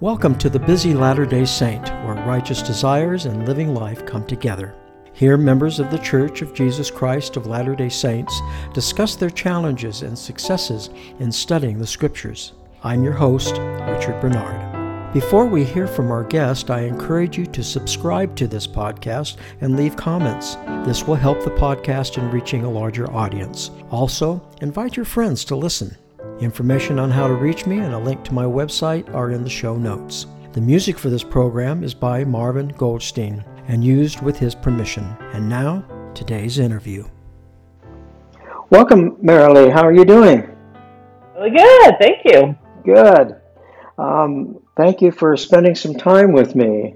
Welcome to the Busy Latter day Saint, where righteous desires and living life come together. Here, members of the Church of Jesus Christ of Latter day Saints discuss their challenges and successes in studying the Scriptures. I'm your host, Richard Bernard. Before we hear from our guest, I encourage you to subscribe to this podcast and leave comments. This will help the podcast in reaching a larger audience. Also, invite your friends to listen. Information on how to reach me and a link to my website are in the show notes. The music for this program is by Marvin Goldstein and used with his permission. And now, today's interview. Welcome, Merrilee. How are you doing? Really good, thank you. Good. Um, thank you for spending some time with me.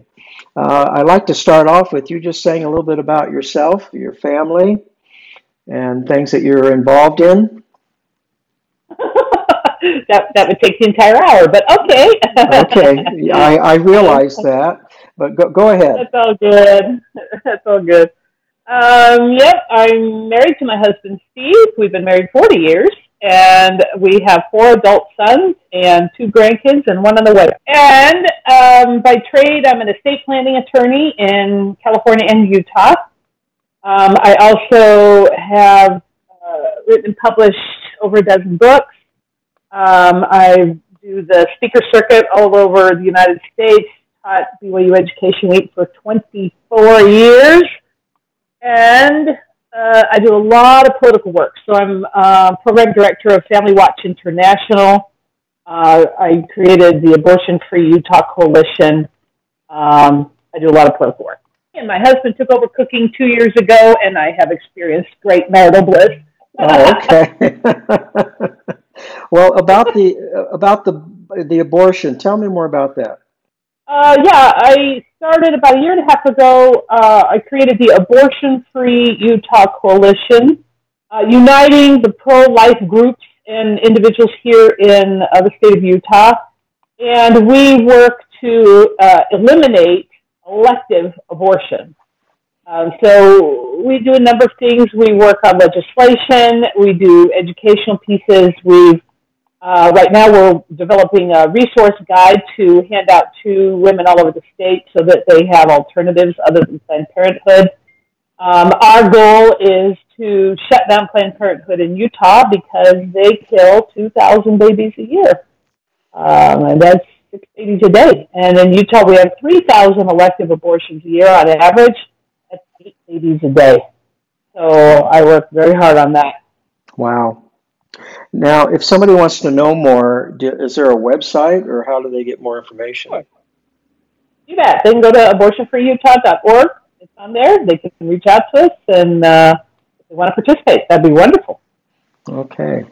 Uh, I'd like to start off with you just saying a little bit about yourself, your family, and things that you're involved in. That that would take the entire hour, but okay. okay, I, I realize that, but go, go ahead. That's all good. That's all good. Um, yep, I'm married to my husband Steve. We've been married 40 years, and we have four adult sons and two grandkids, and one on the way. And um, by trade, I'm an estate planning attorney in California and Utah. Um, I also have uh, written and published over a dozen books. Um, I do the speaker circuit all over the United States, taught BYU Education Week for 24 years, and uh, I do a lot of political work. So I'm uh, program director of Family Watch International. Uh, I created the Abortion Free Utah Coalition. Um, I do a lot of political work. And my husband took over cooking two years ago, and I have experienced great marital bliss. oh, okay. well, about the about the the abortion, tell me more about that. Uh, yeah, I started about a year and a half ago. Uh, I created the Abortion Free Utah Coalition, uh, uniting the pro life groups and individuals here in uh, the state of Utah. And we work to uh, eliminate elective abortion. Um, so we do a number of things. We work on legislation. We do educational pieces. We've uh, right now we're developing a resource guide to hand out to women all over the state so that they have alternatives other than Planned Parenthood. Um, our goal is to shut down Planned Parenthood in Utah because they kill 2,000 babies a year. Um, and that's six babies a day. And in Utah, we have 3,000 elective abortions a year on average. That's eight babies a day. So I work very hard on that. Wow. Now, if somebody wants to know more, do, is there a website or how do they get more information? Sure. Do that. They can go to abortionfreeutah.org. It's on there. They can reach out to us and uh, if they want to participate, that'd be wonderful. Okay.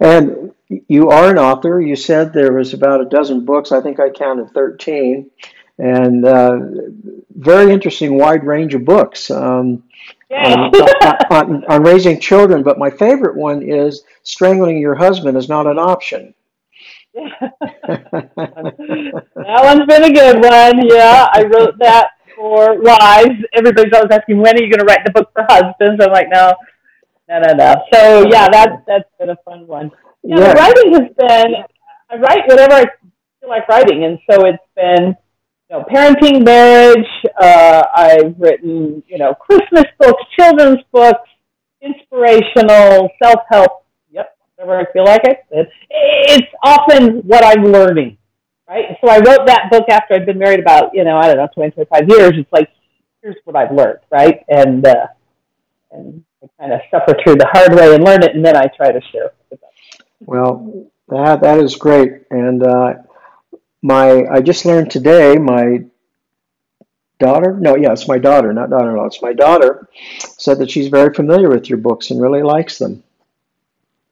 And you are an author. You said there was about a dozen books. I think I counted 13. And uh, very interesting, wide range of books. Um, Um, on, on, on, raising children, but my favorite one is strangling your husband is not an option. that one's been a good one. Yeah, I wrote that for wives. Everybody's always asking, when are you going to write the book for husbands? I'm like, no, no, no, no. So yeah, that's that's been a fun one. Yeah, yeah. the writing has been. I write whatever I feel like writing, and so it's been you know, parenting, marriage. Uh, I've written, you know, Christmas books, children's books, inspirational, self-help. Yep, whatever I feel like it. It's often what I'm learning, right? So I wrote that book after I'd been married about, you know, I don't know, 20, 25 years. It's like, here's what I've learned, right? And, uh, and I kind of suffer through the hard way and learn it, and then I try to share. Well, that that is great, and uh, my I just learned today my daughter no yeah it's my daughter not daughter-in-law it's my daughter said that she's very familiar with your books and really likes them.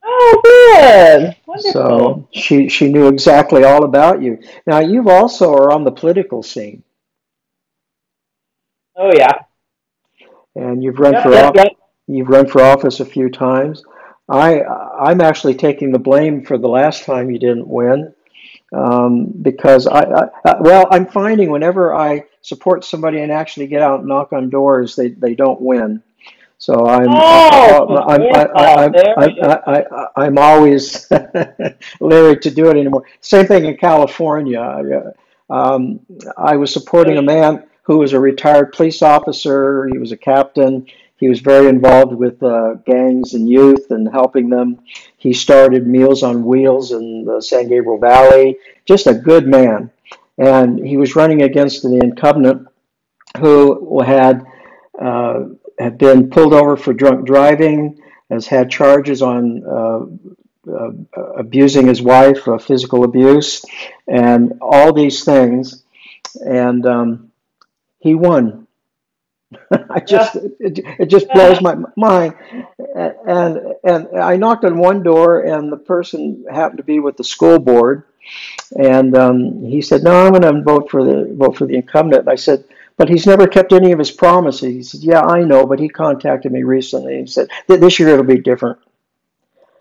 Oh good. Wonderful. so she she knew exactly all about you. Now you've also are on the political scene. Oh yeah. And you've run for office you've run for office a few times. I i'm actually taking the blame for the last time you didn't win um, because I, I, well, I'm finding whenever I support somebody and actually get out and knock on doors, they, they don't win. So I'm Oh, I'm I'm, I, we go. I, I, I'm always leery to do it anymore. Same thing in California. Uh, um, I was supporting a man who was a retired police officer. He was a captain. He was very involved with uh, gangs and youth and helping them. He started Meals on Wheels in the San Gabriel Valley. Just a good man. And he was running against the incumbent who had uh, had been pulled over for drunk driving, has had charges on uh, uh, abusing his wife, uh, physical abuse, and all these things. And um, he won. I just it, it just blows my mind. And and I knocked on one door, and the person happened to be with the school board, and um, he said, "No, I'm going to vote for the vote for the incumbent." And I said, "But he's never kept any of his promises." He said, "Yeah, I know, but he contacted me recently and said this year it'll be different."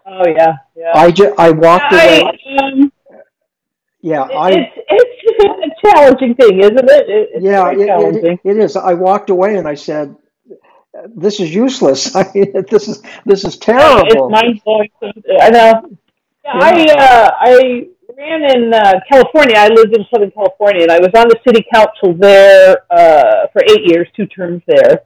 Oh yeah, yeah. I just I walked away. I, um, Yeah, it, I it's challenging thing, isn't it? it it's yeah it, it, it is. I walked away and I said, "This is useless. I mean, this is this is terrible." It's terrible." mind blowing. I know. Yeah, Yeah. I uh, I ran in uh, California. I lived in Southern California, and I was on the city council there uh, for eight years, two terms there.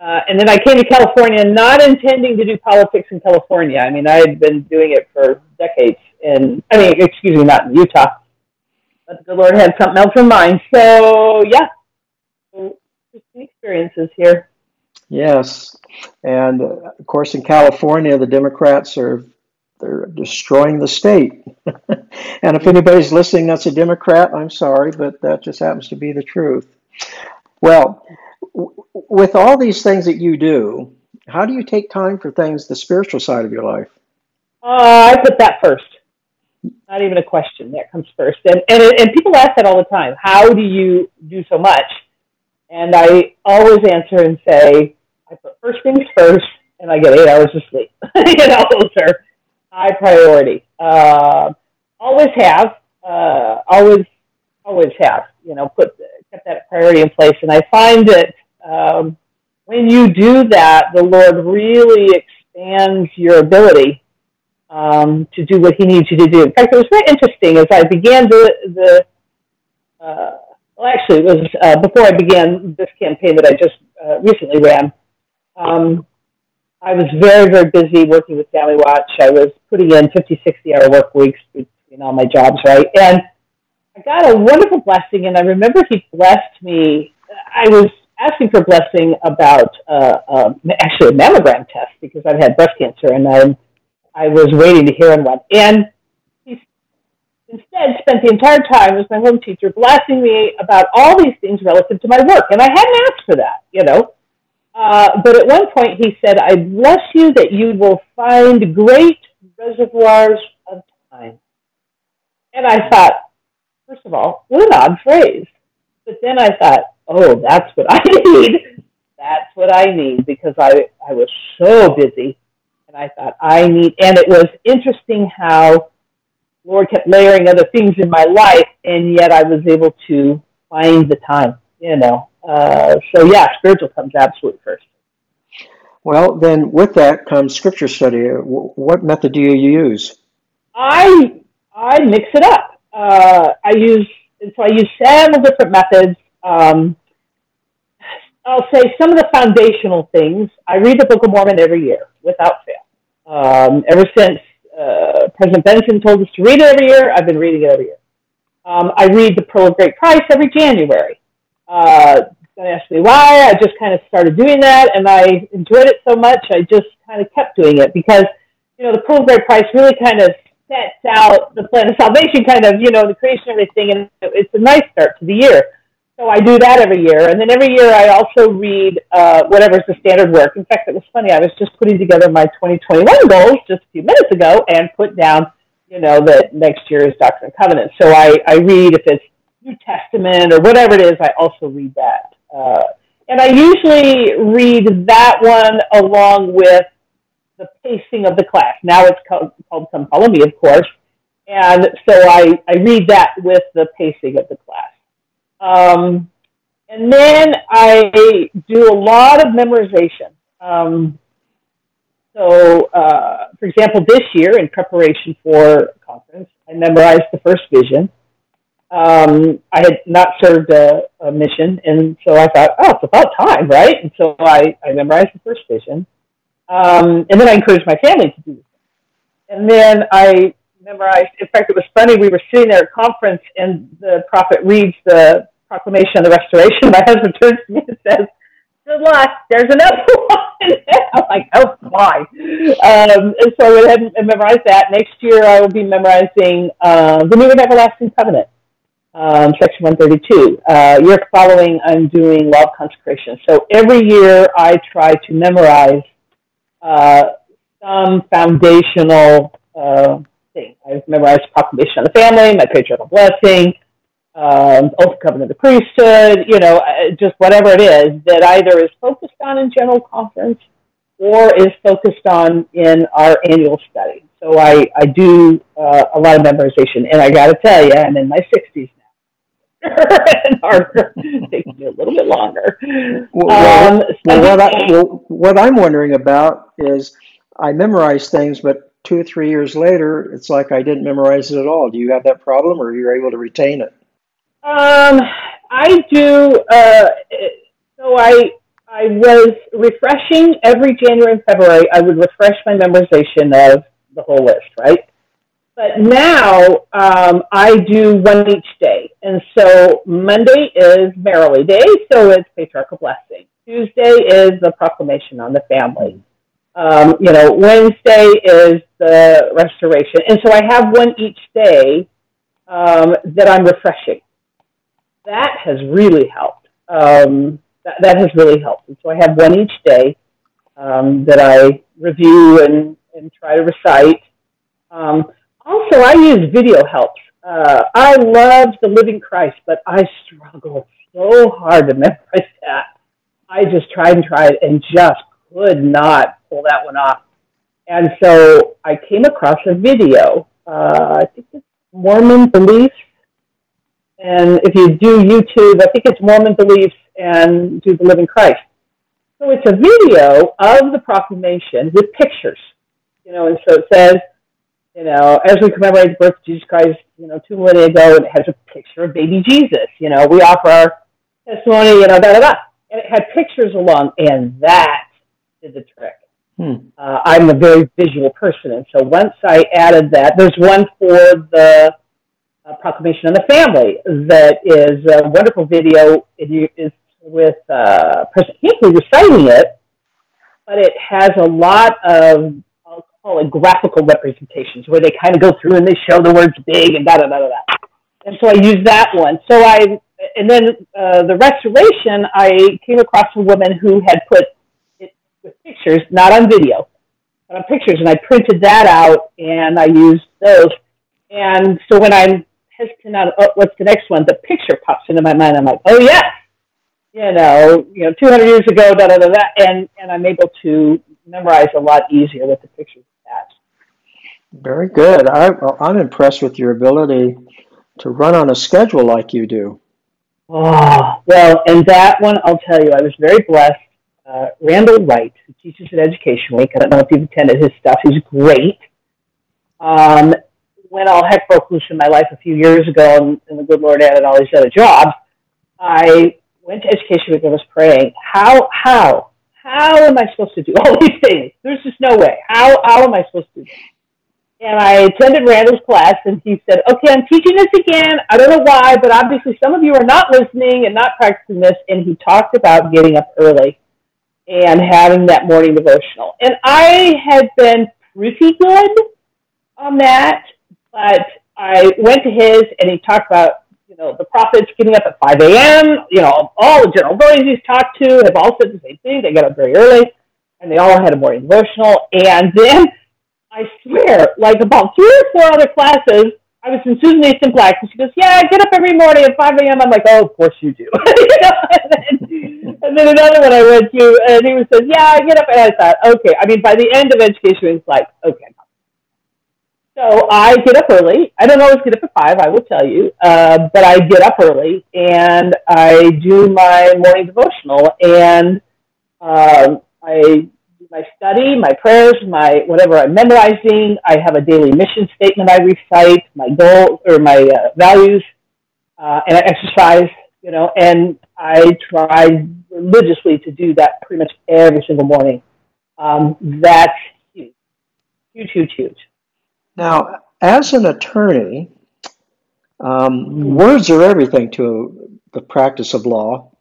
Uh, and then I came to California, not intending to do politics in California. I mean, I had been doing it for decades, and I mean, excuse me, not in Utah, but the Lord had something else in mind. So yeah, so, interesting experiences here. Yes, and uh, of course in California, the Democrats are they're destroying the state. and if anybody's listening that's a Democrat, I'm sorry, but that just happens to be the truth. Well, w- with all these things that you do, how do you take time for things, the spiritual side of your life? Uh, I put that first. Not even a question. That comes first. And, and, and people ask that all the time. How do you do so much? And I always answer and say, I put first things first, and I get eight hours of sleep. you know, those are high priority. Uh, always have. Uh, always, always have. You know, put kept that priority in place. And I find that um, when you do that, the Lord really expands your ability um, to do what he needs you to do. In fact, it was very interesting as I began the, the uh, well, actually, it was uh, before I began this campaign that I just uh, recently ran. Um, I was very, very busy working with Family Watch. I was putting in 50, 60 hour work weeks between all my jobs, right? And I got a wonderful blessing, and I remember he blessed me. I was asking for blessing about uh, uh, actually a mammogram test because I've had breast cancer, and I'm I was waiting to hear on one. And he instead spent the entire time as my home teacher blessing me about all these things relative to my work. And I hadn't asked for that, you know. Uh, but at one point he said, I bless you that you will find great reservoirs of time. And I thought, first of all, what an odd phrase. But then I thought, oh, that's what I need. That's what I need because I, I was so busy and I thought I need, and it was interesting how Lord kept layering other things in my life, and yet I was able to find the time, you know. Uh, so yeah, spiritual comes absolutely first. Well, then with that comes scripture study. What method do you use? I I mix it up. Uh, I use and so I use several different methods. Um, I'll say some of the foundational things. I read the Book of Mormon every year without fail. Um, ever since uh, President Benson told us to read it every year, I've been reading it every year. Um, I read the Pearl of Great Price every January. Uh, don't ask me why. I just kind of started doing that, and I enjoyed it so much. I just kind of kept doing it because, you know, the Pearl of Great Price really kind of sets out the plan of salvation, kind of, you know, the creation of everything, and it's a nice start to the year. So I do that every year, and then every year I also read uh, whatever's the standard work. In fact, it was funny. I was just putting together my 2021 goals just a few minutes ago, and put down, you know, that next year is Doctrine and Covenants. So I I read if it's New Testament or whatever it is. I also read that, uh, and I usually read that one along with the pacing of the class. Now it's called, called Come Follow Me, of course, and so I I read that with the pacing of the class. Um, and then I do a lot of memorization. Um, so, uh, for example, this year in preparation for a conference, I memorized the first vision. Um, I had not served a, a mission, and so I thought, oh, it's about time, right? And so I, I memorized the first vision. Um, and then I encouraged my family to do this. And then I memorized, in fact, it was funny, we were sitting there at a conference, and the prophet reads the proclamation of the restoration. My husband turns to me and says, good luck. There's another one. I'm like, oh my. Um, and so I went ahead and memorized that. Next year I will be memorizing uh, the New and Everlasting Covenant, um, section 132. Uh, year following, I'm doing Law of Consecration. So every year I try to memorize uh, some foundational uh, thing. I've memorized Proclamation of the Family, My Patriarchal Blessing, um, Oath Covenant of the Priesthood, you know, uh, just whatever it is that either is focused on in General Conference or is focused on in our annual study. So I, I do uh, a lot of memorization, and I got to tell you, I'm in my 60s now. and harder, taking me a little bit longer. Well, um, well, what, I, well, what I'm wondering about is I memorize things, but two or three years later, it's like I didn't memorize it at all. Do you have that problem, or are you're able to retain it? Um, I do. Uh, so I I was refreshing every January and February. I would refresh my memorization of the whole list, right? But now um, I do one each day, and so Monday is Merrilee Day, so it's Patriarchal Blessing. Tuesday is the Proclamation on the Family. Um, you know, Wednesday is the Restoration, and so I have one each day um, that I'm refreshing that has really helped. Um, that, that has really helped. And so I have one each day um, that I review and, and try to recite. Um, also, I use video helps. Uh, I love the Living Christ, but I struggle so hard to memorize that. I just tried and tried and just could not pull that one off. And so I came across a video. Uh, I think it's Mormon Beliefs and if you do YouTube, I think it's Mormon Beliefs and do the Living Christ. So it's a video of the proclamation with pictures, you know, and so it says, you know, as we commemorate the birth of Jesus Christ, you know, two millennia ago, and it has a picture of baby Jesus. You know, we offer our testimony, you know, da da da. And it had pictures along, and that did the trick. Hmm. Uh, I'm a very visual person, and so once I added that, there's one for the uh, Proclamation on the Family that is a wonderful video. It is with uh, President Hinckley reciting it, but it has a lot of, I'll call it graphical representations where they kind of go through and they show the words big and da da da da da. And so I use that one. So I, and then uh, the restoration, I came across a woman who had put it with pictures, not on video, but on pictures, and I printed that out and I used those. And so when I'm hesitant on oh, what's the next one, the picture pops into my mind. I'm like, oh yeah, you know, you know, 200 years ago, da da da da, and and I'm able to memorize a lot easier with the pictures attached. Very good. I, I'm impressed with your ability to run on a schedule like you do. Oh, well, and that one, I'll tell you, I was very blessed. Uh, Randall Wright, who teaches at Education Week, I don't know if you've attended his stuff, he's great. Um, when all heck broke loose in my life a few years ago and, and the good Lord added all these other jobs, I went to education week and was praying, how, how, how am I supposed to do all these things? There's just no way. How, how am I supposed to do this? And I attended Randall's class and he said, okay, I'm teaching this again. I don't know why, but obviously some of you are not listening and not practicing this. And he talked about getting up early and having that morning devotional. And I had been pretty good on that, but I went to his and he talked about, you know, the prophets getting up at 5 a.m. You know, all the general authorities he's talked to have all said the same thing. They got up very early and they all had a morning devotional. And then I swear, like about three or four other classes, I was in Susan Easton Black, and she goes, "Yeah, I get up every morning at 5 a.m." I'm like, "Oh, of course you do." and, then, and then another one I went to, and he was says, "Yeah, I get up," and I thought, "Okay." I mean, by the end of education, it's like, "Okay, so I get up early. I don't always get up at five, I will tell you, uh, but I get up early and I do my morning devotional. And um, I do my study, my prayers, my whatever I'm memorizing. I have a daily mission statement I recite, my goal or my uh, values, uh, and I exercise. You know, and I try religiously to do that pretty much every single morning. Um, that's huge, huge, huge, huge. Now, as an attorney, um, words are everything to the practice of law.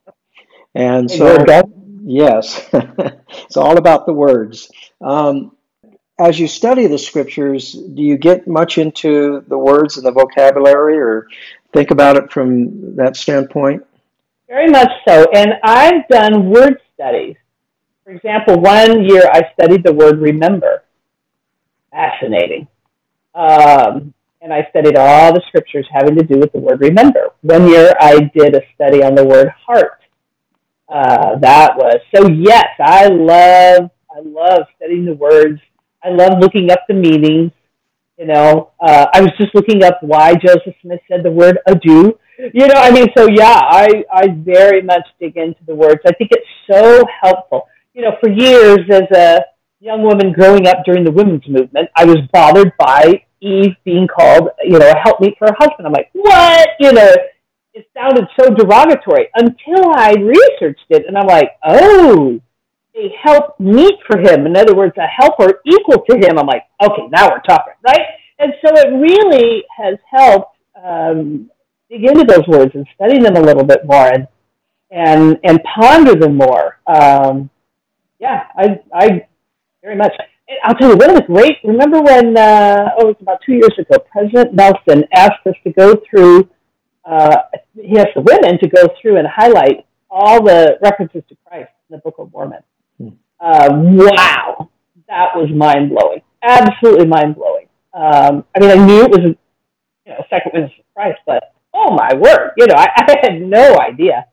And so, yes, it's all about the words. Um, as you study the scriptures, do you get much into the words and the vocabulary or think about it from that standpoint? Very much so. And I've done word studies. For example, one year I studied the word remember. Fascinating. Um, and I studied all the scriptures having to do with the word remember. One year I did a study on the word heart. Uh, that was so. Yes, I love I love studying the words. I love looking up the meanings. You know, uh, I was just looking up why Joseph Smith said the word adieu. You know, I mean, so yeah, I I very much dig into the words. I think it's so helpful. You know, for years as a young woman growing up during the women's movement, I was bothered by Eve being called, you know, a helpmeet for her husband. I'm like, what? You know, it sounded so derogatory until I researched it, and I'm like, oh, a help meet for him. In other words, a helper equal to him. I'm like, okay, now we're talking, right? And so it really has helped um, dig into those words and study them a little bit more and and and ponder them more. Um, yeah, I I very much. I'll tell you, one of the great, remember when, uh, oh, it was about two years ago, President Nelson asked us to go through, uh, he asked the women to go through and highlight all the references to Christ in the Book of Mormon. Hmm. Uh, wow, that was mind blowing, absolutely mind blowing. Um, I mean, I knew it was, you know, second witness of Christ, but oh my word, you know, I, I had no idea.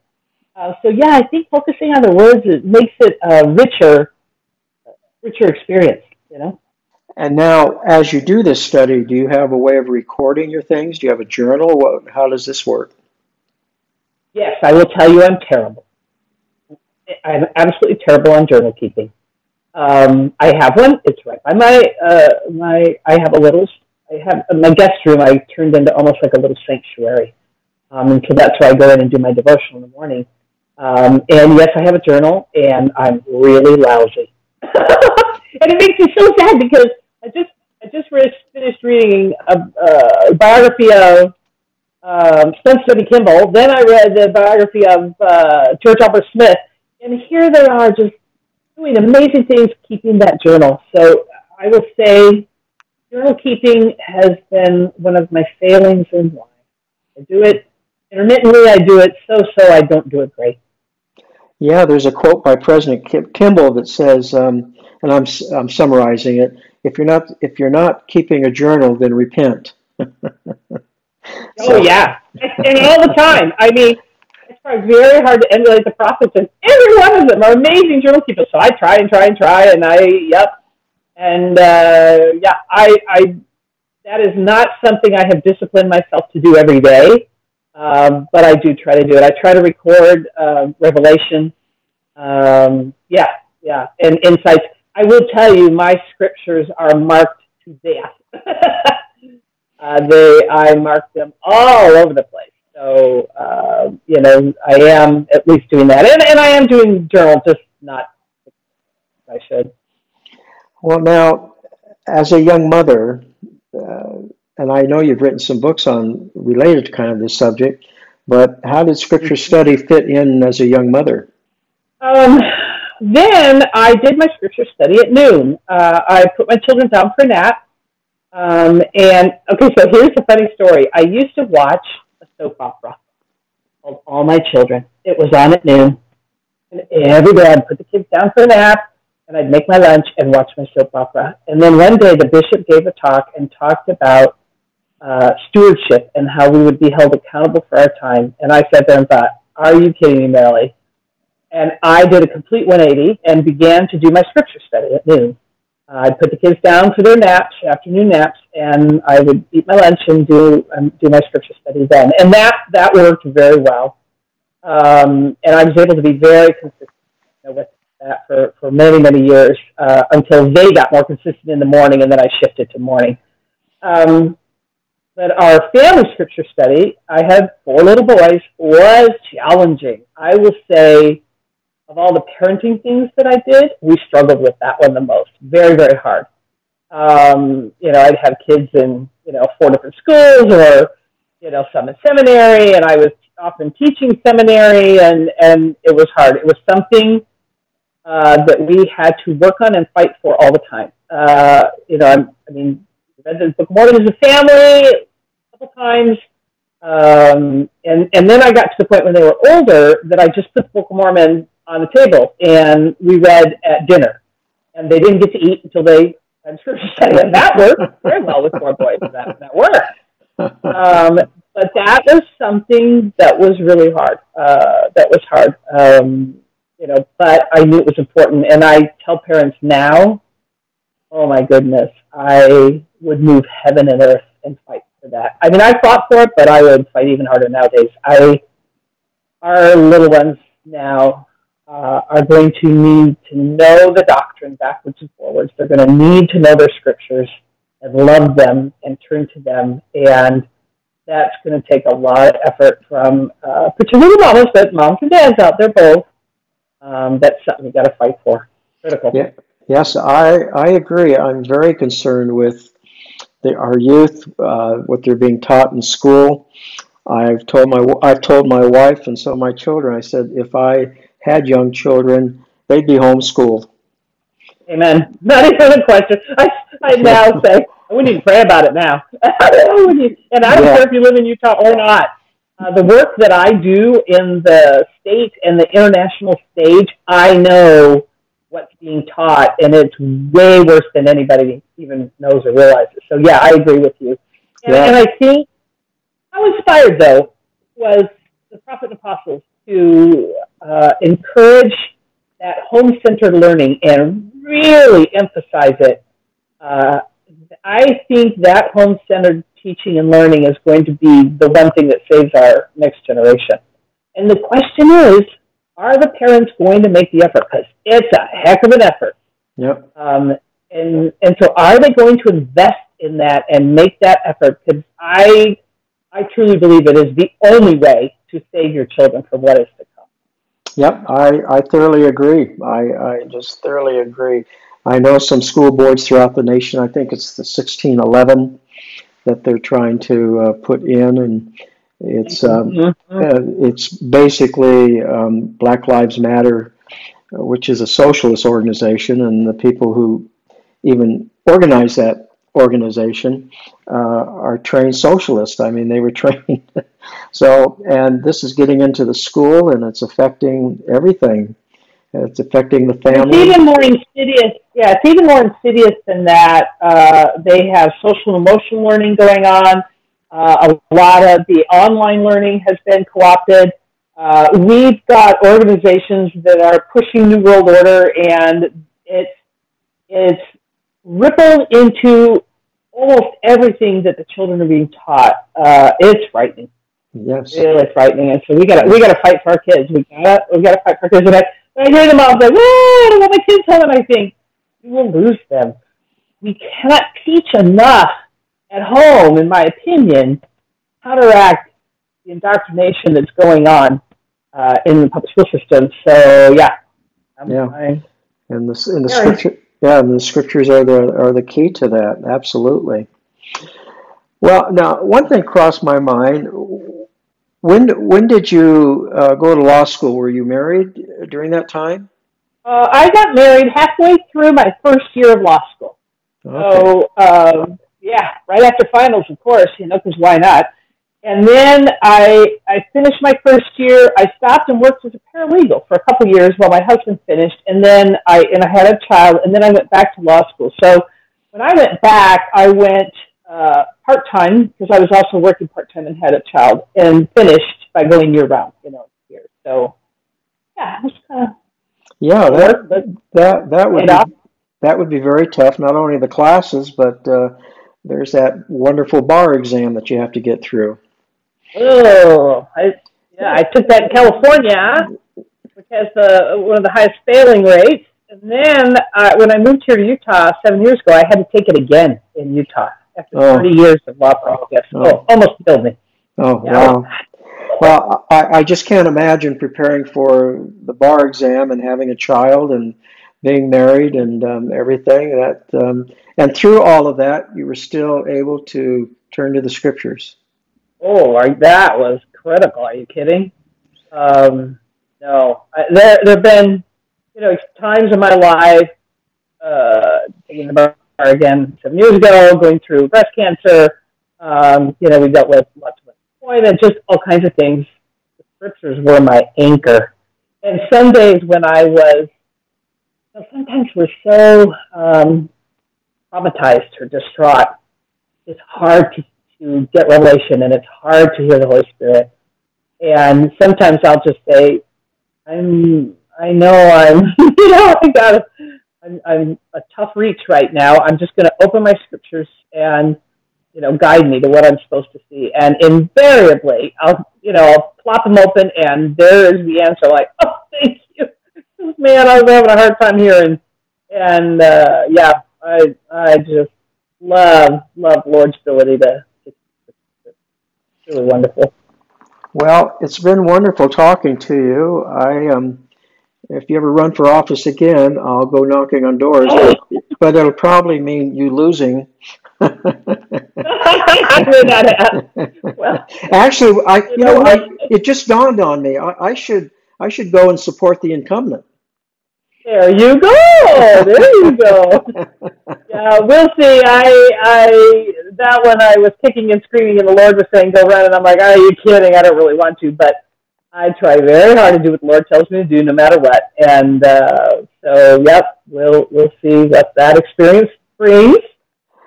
Uh, so yeah, I think focusing on the words it makes it uh, richer richer experience, you know. And now, as you do this study, do you have a way of recording your things? Do you have a journal? What, how does this work? Yes, I will tell you I'm terrible. I'm absolutely terrible on journal keeping. Um, I have one. It's right by my uh, my. I have a little. I have my guest room. I turned into almost like a little sanctuary, um, and so that's where I go in and do my devotional in the morning. Um, and yes, I have a journal, and I'm really lousy. and it makes me so sad because I just I just finished reading a, a biography of um, Spencer and Kimball. Then I read the biography of uh, George Albert Smith, and here they are just doing amazing things, keeping that journal. So I will say, journal keeping has been one of my failings in life. I do it intermittently. I do it so so. I don't do it great. Yeah, there's a quote by President Kimball that says, um, and I'm I'm summarizing it. If you're not if you're not keeping a journal, then repent. oh yeah, and all the time. I mean, it's very hard to emulate the prophets, and every one of them are amazing journal keepers. So I try and try and try, and I yep, and uh, yeah, I I that is not something I have disciplined myself to do every day. Um, but I do try to do it. I try to record uh, Revelation. Um, yeah, yeah, and insights. I will tell you, my scriptures are marked to death. uh, they, I mark them all over the place. So, uh, you know, I am at least doing that, and, and I am doing journal, just not. I should. Well, now, as a young mother, uh, and I know you've written some books on related to kind of this subject, but how did scripture study fit in as a young mother? Um, then I did my scripture study at noon. Uh, I put my children down for a nap. Um, and okay, so here's a funny story. I used to watch a soap opera called All My Children. It was on at noon. And every day I'd put the kids down for a nap and I'd make my lunch and watch my soap opera. And then one day the bishop gave a talk and talked about uh, stewardship and how we would be held accountable for our time. And I sat there and thought, are you kidding me, Merrilee? And I did a complete 180 and began to do my scripture study at noon. Uh, I'd put the kids down for their naps, afternoon naps, and I would eat my lunch and do um, do my scripture study then. And that that worked very well. Um, and I was able to be very consistent with that for, for many, many years uh, until they got more consistent in the morning, and then I shifted to morning. Um, but our family scripture study, I had four little boys, was challenging. I will say, of all the parenting things that I did, we struggled with that one the most. Very, very hard. Um, you know, I'd have kids in, you know, four different schools or, you know, some in seminary, and I was often teaching seminary, and, and it was hard. It was something uh, that we had to work on and fight for all the time. Uh, you know, I'm, I mean, the Book of Mormon a family couple times. Um, and, and then I got to the point when they were older that I just put the Book of Mormon on the table and we read at dinner. And they didn't get to eat until they had scripture study. And that worked very well with four boys. That, that worked. Um, but that was something that was really hard. Uh, that was hard. Um, you know, but I knew it was important. And I tell parents now, oh my goodness, I would move heaven and earth and fight for that. I mean, I fought for it, but I would fight even harder nowadays. I, our little ones now uh, are going to need to know the doctrine backwards and forwards. They're going to need to know their scriptures and love them and turn to them. And that's going to take a lot of effort from, uh, particularly mamas, but moms and dads out there both um, that's something you got to fight for. Critical. Yeah. Yes, I, I agree. I'm very concerned with the, our youth, uh, what they're being taught in school. I've told my I've told my wife and some of my children. I said if I had young children, they'd be homeschooled. Amen. Not even a question. I, I now say we need to pray about it now. and I don't yeah. care if you live in Utah or not. Uh, the work that I do in the state and the international stage, I know what's being taught, and it's way worse than anybody even knows or realizes. So, yeah, I agree with you. And, yeah. and I think how inspired, though, was the prophet and apostles to uh, encourage that home centered learning and really emphasize it. Uh, I think that home centered teaching and learning is going to be the one thing that saves our next generation. And the question is, are the parents going to make the effort? Because it's a heck of an effort. Yep. Um, and and so, are they going to invest in that and make that effort? Because I I truly believe it is the only way to save your children from what is to come. Yep, I, I thoroughly agree. I, I just thoroughly agree. I know some school boards throughout the nation. I think it's the 1611 that they're trying to uh, put in, and it's um, mm-hmm. uh, it's basically um, Black Lives Matter, uh, which is a socialist organization, and the people who even organize that organization uh, are trained socialists. I mean, they were trained. so, and this is getting into the school, and it's affecting everything. It's affecting the family. It's even more insidious. Yeah, it's even more insidious than that. Uh, they have social and emotional learning going on. Uh, a lot of the online learning has been co-opted. Uh, we've got organizations that are pushing New World Order, and it's it's rippled into almost everything that the children are being taught. Uh, it's frightening. Yes, really frightening. And so we got to we got to fight for our kids. We got we got to fight for our kids. And I, I hear them all like, "Oh, I don't want my kids home," and I think we will lose them. We cannot teach enough at home, in my opinion, counteract the indoctrination that's going on uh, in the public school system. So yeah, I'm, yeah, I'm, and the in the scripture, yeah, and the scriptures are the are the key to that. Absolutely. Well, now one thing crossed my mind. When when did you uh, go to law school? Were you married during that time? Uh, I got married halfway through my first year of law school. Okay. So um, yeah, right after finals, of course, you know, because why not? And then I I finished my first year. I stopped and worked as a paralegal for a couple of years while my husband finished, and then I and I had a child, and then I went back to law school. So when I went back, I went uh, part time because I was also working part time and had a child, and finished by going year round. You know, here. So yeah, it was kind of yeah that that that would be, that would be very tough. Not only the classes, but uh, there's that wonderful bar exam that you have to get through. Oh, I yeah, I took that in California. which has the, one of the highest failing rates. And then uh, when I moved here to Utah seven years ago, I had to take it again in Utah after oh. 30 years of law practice. Oh. oh, almost killed me. Oh, yeah. wow. Well, I, I just can't imagine preparing for the bar exam and having a child and being married and um, everything. That um, and through all of that, you were still able to turn to the scriptures. Oh, that was critical. Are you kidding? Um, no, I, there there have been you know times in my life uh, the bar again seven years ago, going through breast cancer. Um, you know, we dealt with lots of disappointment, just all kinds of things. The scriptures were my anchor. And some days when I was, you know, sometimes we're so um, traumatized or distraught, it's hard to, to get revelation and it's hard to hear the Holy Spirit. And sometimes I'll just say, I'm, I know I'm, you know, I got, I'm, I'm a tough reach right now. I'm just going to open my scriptures and, you know, guide me to what I'm supposed to see. And invariably, I'll, you know, I'll plop them open and there is the answer like, oh, thank you. Man, I was having a hard time hearing. And, uh, yeah, I, I just love, love Lord's ability to, it's really wonderful. Well, it's been wonderful talking to you. I um, if you ever run for office again, I'll go knocking on doors, but, but it'll probably mean you losing. well, Actually, I you know I, it just dawned on me. I, I should I should go and support the incumbent. There you go. There you go. yeah, we'll see. I, I, that one I was kicking and screaming, and the Lord was saying, "Go run," and I'm like, "Are you kidding? I don't really want to." But I try very hard to do what the Lord tells me to do, no matter what. And uh, so, yep, we'll we'll see what that experience brings.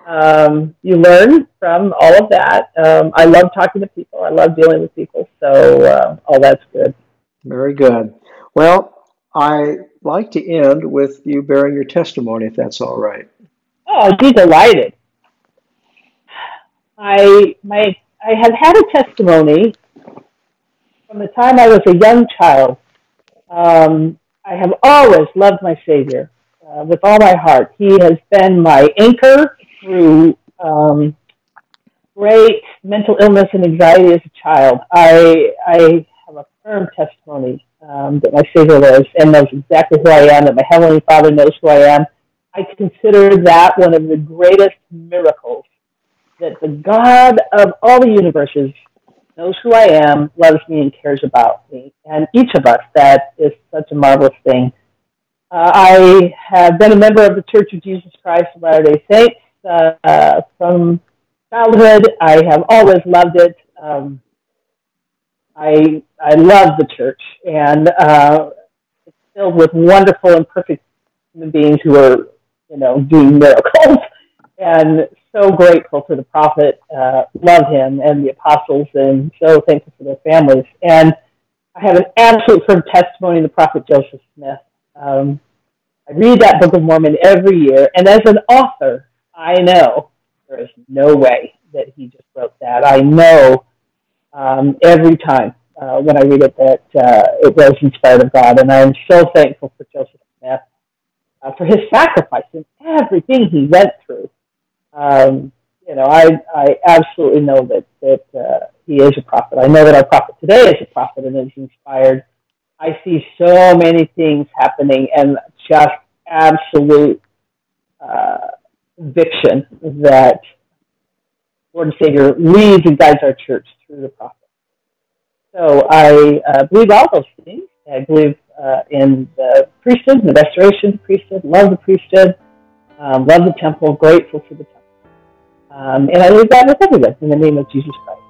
Um, you learn from all of that. Um, I love talking to people. I love dealing with people. So uh, all that's good. Very good. Well, I like to end with you bearing your testimony, if that's all right. Oh, I'd be delighted. I my I have had a testimony from the time I was a young child. Um, I have always loved my Savior uh, with all my heart. He has been my anchor through um, great mental illness and anxiety as a child. I I have a firm testimony um, that my Savior lives and knows exactly who I am, that my Heavenly Father knows who I am. I consider that one of the greatest miracles that the God of all the universes knows who I am, loves me, and cares about me. And each of us, that is such a marvelous thing. Uh, I have been a member of the Church of Jesus Christ of Latter day Saints uh, from childhood. I have always loved it. Um, I I love the church, and uh, it's filled with wonderful and perfect human beings who are, you know, doing miracles. And so grateful for the prophet, uh, love him, and the apostles, and so thankful for their families. And I have an absolute firm testimony of the prophet Joseph Smith. Um, I read that Book of Mormon every year, and as an author, I know there is no way that he just wrote that. I know um, every time uh, when I read it that uh, it was inspired of God. And I'm so thankful for Joseph Smith uh, for his sacrifice and everything he went through. Um, you know, I, I absolutely know that, that uh, he is a prophet. I know that our prophet today is a prophet and is inspired. I see so many things happening and just absolute uh, conviction that Lord and Savior leads and guides our church through the prophet. So I uh, believe all those things. I believe uh, in the priesthood, the restoration of the priesthood, love the priesthood, um, love the temple, grateful for the temple. Um, and I leave that with everyone in the name of Jesus Christ.